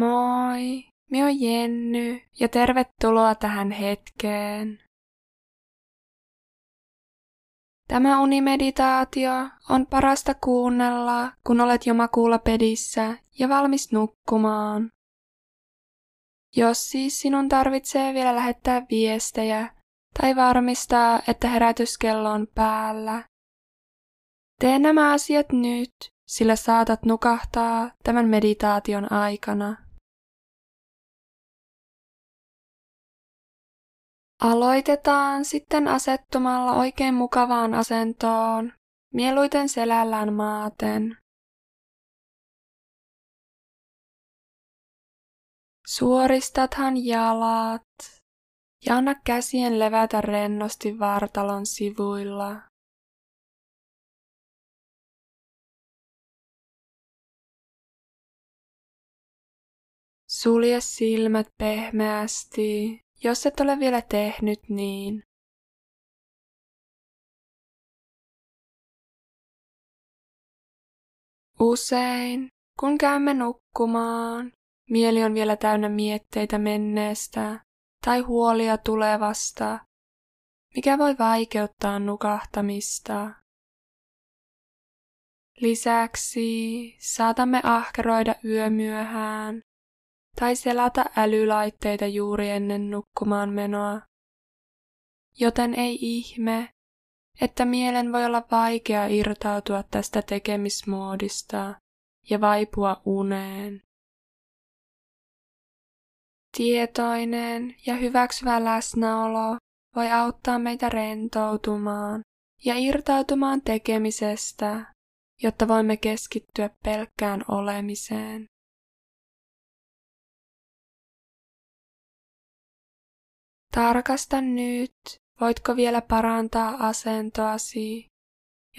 Moi, minä olen Jenny ja tervetuloa tähän hetkeen. Tämä unimeditaatio on parasta kuunnella, kun olet jo makuulla pedissä ja valmis nukkumaan. Jos siis sinun tarvitsee vielä lähettää viestejä tai varmistaa, että herätyskello on päällä, tee nämä asiat nyt, sillä saatat nukahtaa tämän meditaation aikana. Aloitetaan sitten asettumalla oikein mukavaan asentoon, mieluiten selällään maaten. Suoristathan jalat ja anna käsien levätä rennosti vartalon sivuilla. Sulje silmät pehmeästi jos et ole vielä tehnyt niin. Usein, kun käymme nukkumaan, mieli on vielä täynnä mietteitä menneestä tai huolia tulevasta, mikä voi vaikeuttaa nukahtamista. Lisäksi saatamme ahkeroida yömyöhään tai selata älylaitteita juuri ennen nukkumaan menoa. Joten ei ihme, että mielen voi olla vaikea irtautua tästä tekemismoodista ja vaipua uneen. Tietoinen ja hyväksyvä läsnäolo voi auttaa meitä rentoutumaan ja irtautumaan tekemisestä, jotta voimme keskittyä pelkkään olemiseen. Tarkasta nyt, voitko vielä parantaa asentoasi,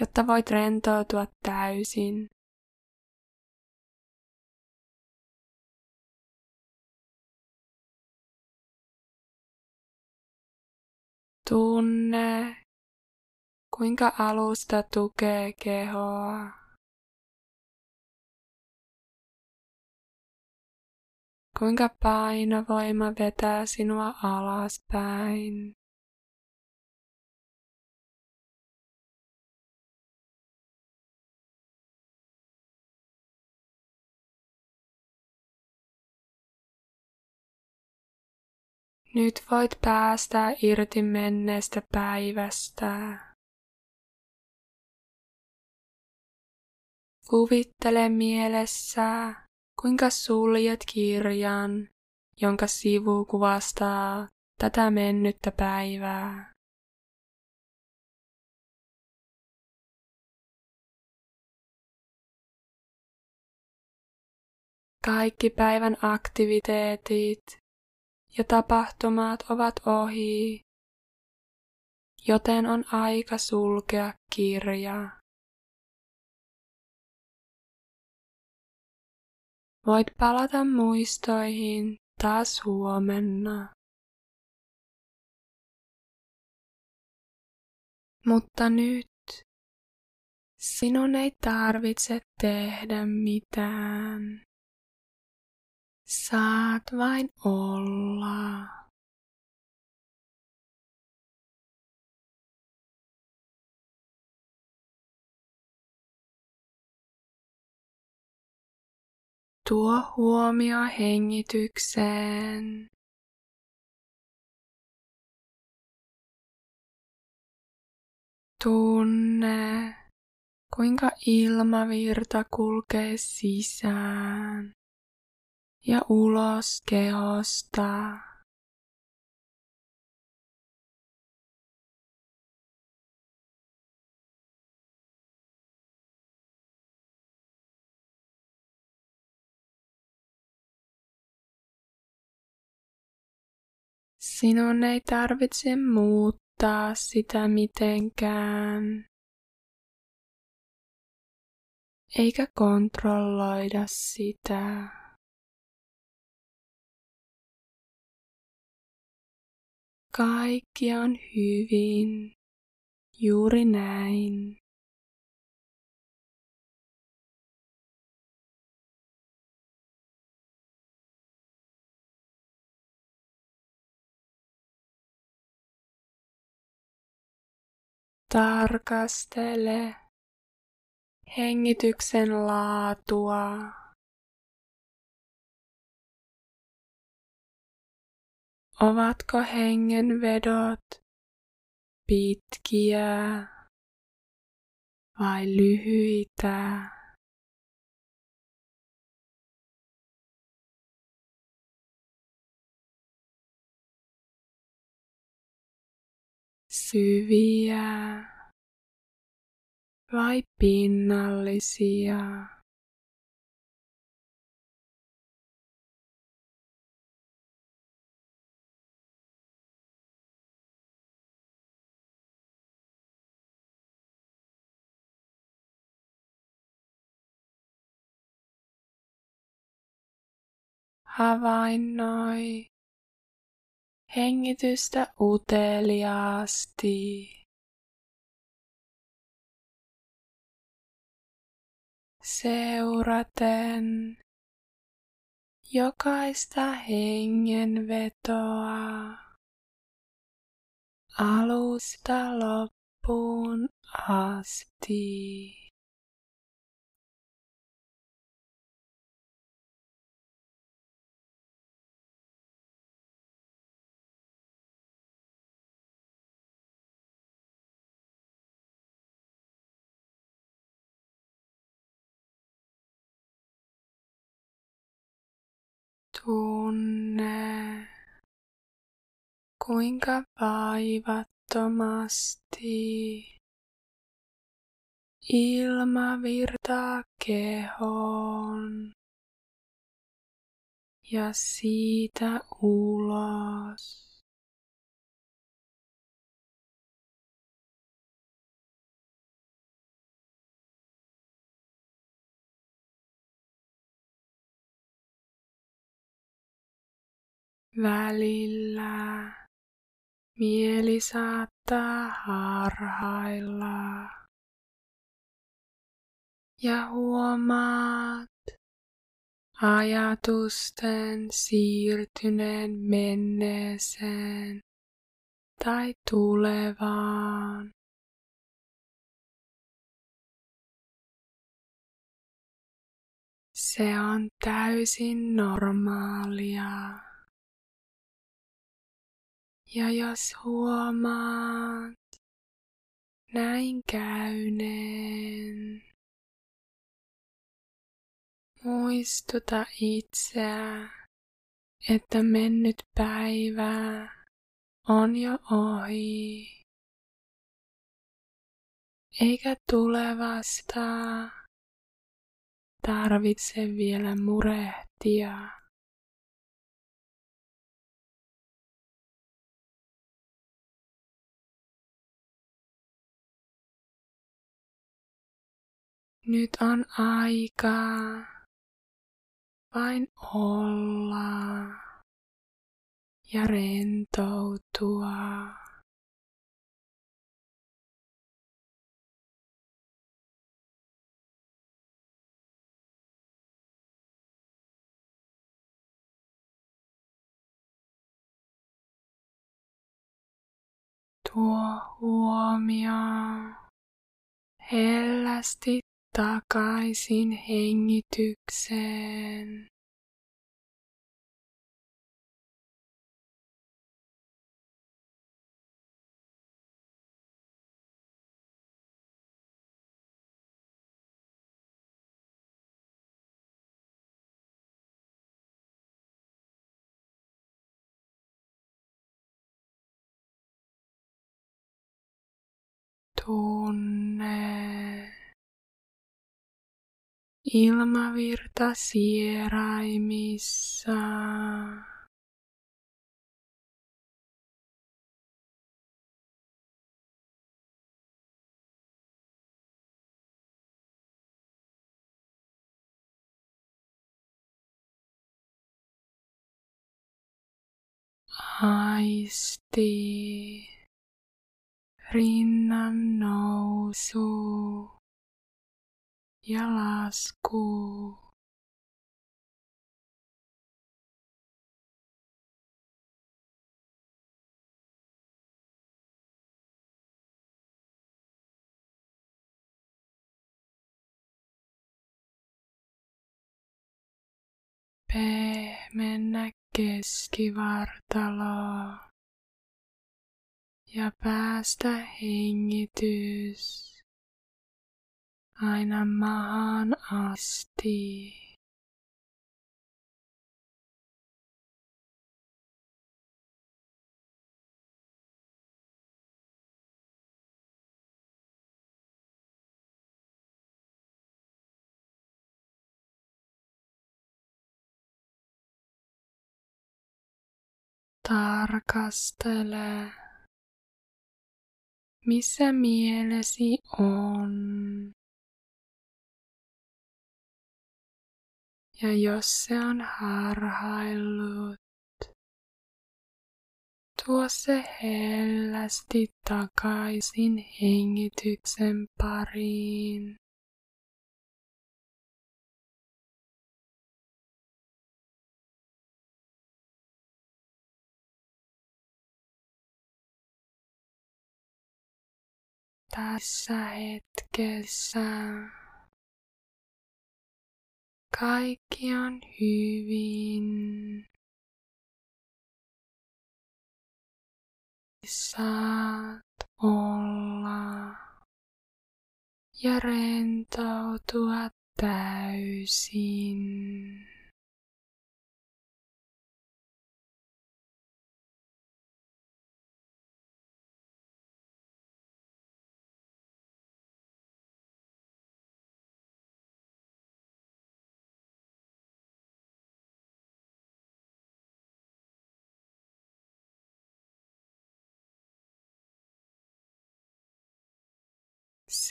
jotta voit rentoutua täysin. Tunne, kuinka alusta tukee kehoa. Kuinka painovoima vetää sinua alaspäin. Nyt voit päästää irti menneestä päivästä. Kuvittele mielessä, kuinka suljet kirjan, jonka sivu kuvastaa tätä mennyttä päivää. Kaikki päivän aktiviteetit ja tapahtumat ovat ohi, joten on aika sulkea kirja. Voit palata muistoihin taas huomenna. Mutta nyt sinun ei tarvitse tehdä mitään. Saat vain olla. Tuo huomio hengitykseen. Tunne, kuinka ilmavirta kulkee sisään ja ulos kehosta. Sinun ei tarvitse muuttaa sitä mitenkään. Eikä kontrolloida sitä. Kaikki on hyvin, juuri näin. Tarkastele hengityksen laatua. Ovatko hengenvedot pitkiä vai lyhyitä? Syviä vai pinnallisia? Havainnoi hengitystä uteliaasti. Seuraten jokaista hengenvetoa alusta loppuun asti. Tunne, kuinka vaivattomasti ilma virtaa kehoon ja siitä ulos. Välillä mieli saattaa harhailla ja huomaat ajatusten siirtyneen menneeseen tai tulevaan. Se on täysin normaalia. Ja jos huomaat näin käyneen, muistuta itseä, että mennyt päivä on jo ohi, eikä tulevasta tarvitse vielä murehtia. Nyt on aikaa vain olla ja rentoutua. Tuo huomio hellästi takaisin hengitykseen. Tunne ilmavirta sieraimissa. Aisti rinnan nousu ja lasku. Pehmennä keskivartaloa ja päästä hengitys aina mahaan asti. Tarkastele, missä mielesi on. Ja jos se on harhaillut, tuo se hellästi takaisin hengityksen pariin. tässä hetkessä. Kaikki on hyvin. Saat olla ja rentoutua täysin.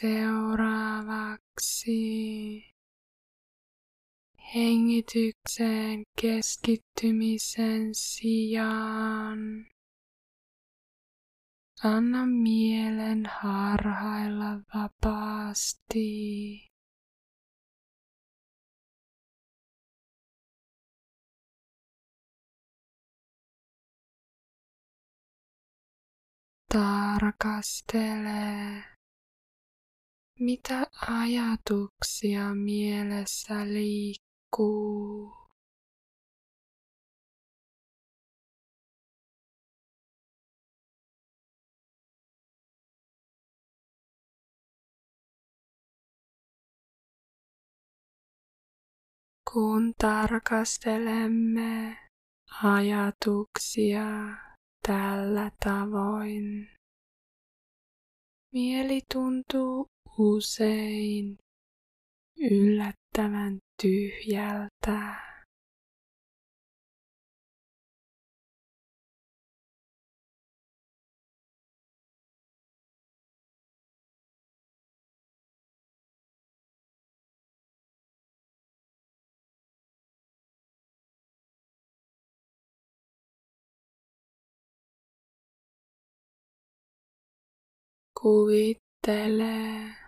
Seuraavaksi hengitykseen keskittymisen sijaan anna mielen harhailla vapaasti. Tarkastele mitä ajatuksia mielessä liikkuu? Kun tarkastelemme ajatuksia tällä tavoin, mieli tuntuu usein yllättävän tyhjältä. Kuvittele,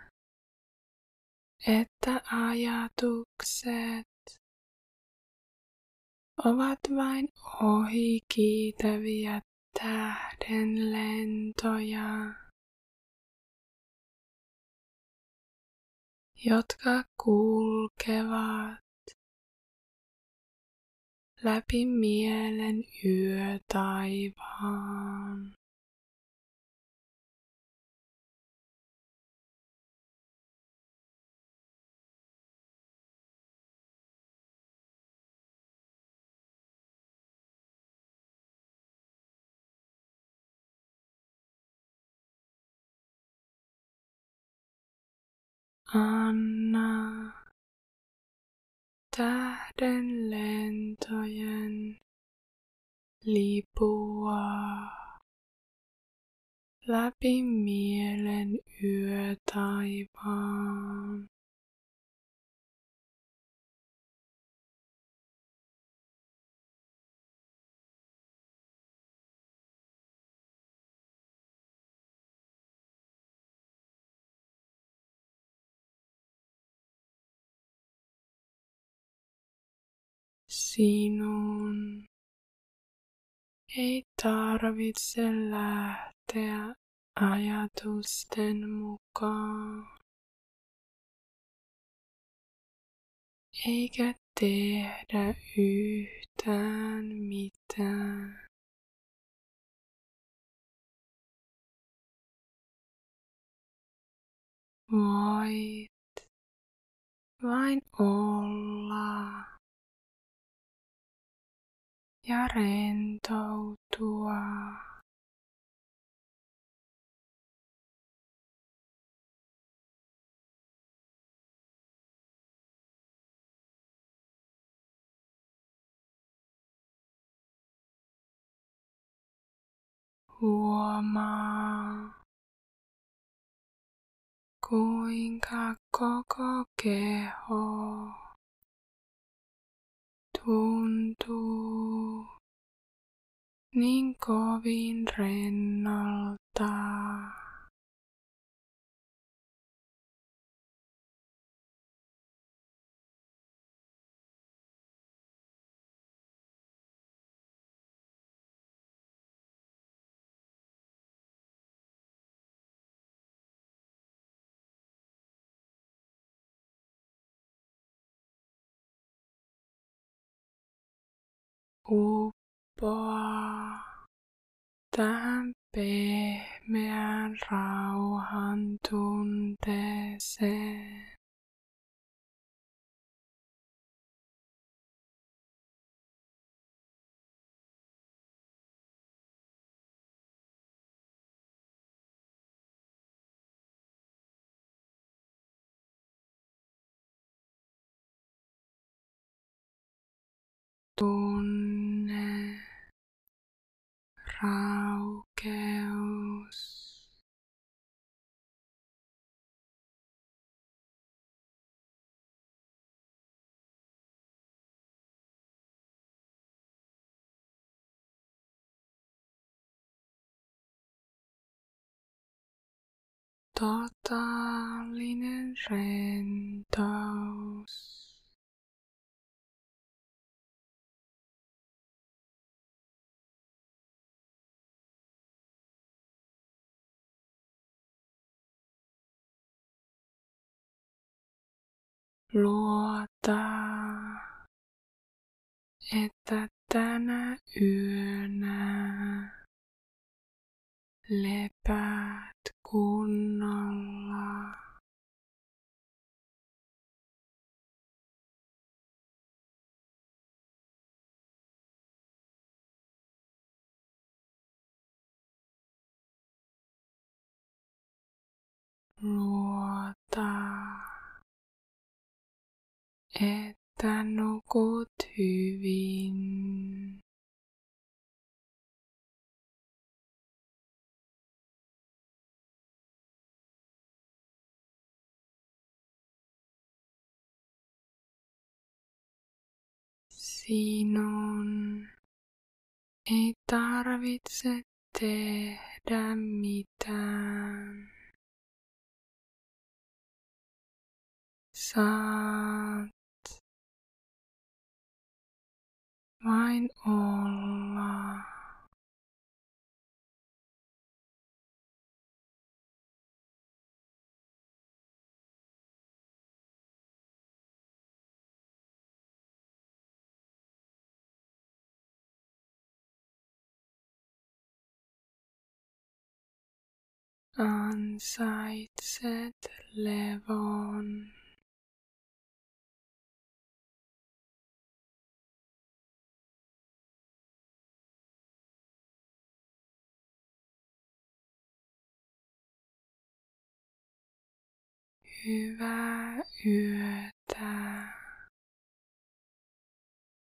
että ajatukset ovat vain ohikiitäviä tähdenlentoja, jotka kulkevat läpi mielen yötaivaan. Anna tähden lentojen lipua läpi mielen yötaivaan. Sinun ei tarvitse lähteä ajatusten mukaan. Eikä tehdä yhtään mitään. Voit vain olla ja rentoutua. Huomaa, kuinka koko keho tuntuu niin kovin rennolta. Uppoa tähän pehmeään rauhan tunteeseen. Tunne raukeus. Totaalinen rentous. Luota, että tänä yönä lepäät kunnolla. Luota että nukut hyvin. Sinun ei tarvitse tehdä mitään. Saat vain olla. Ansaitset levon. Hyvää yötä.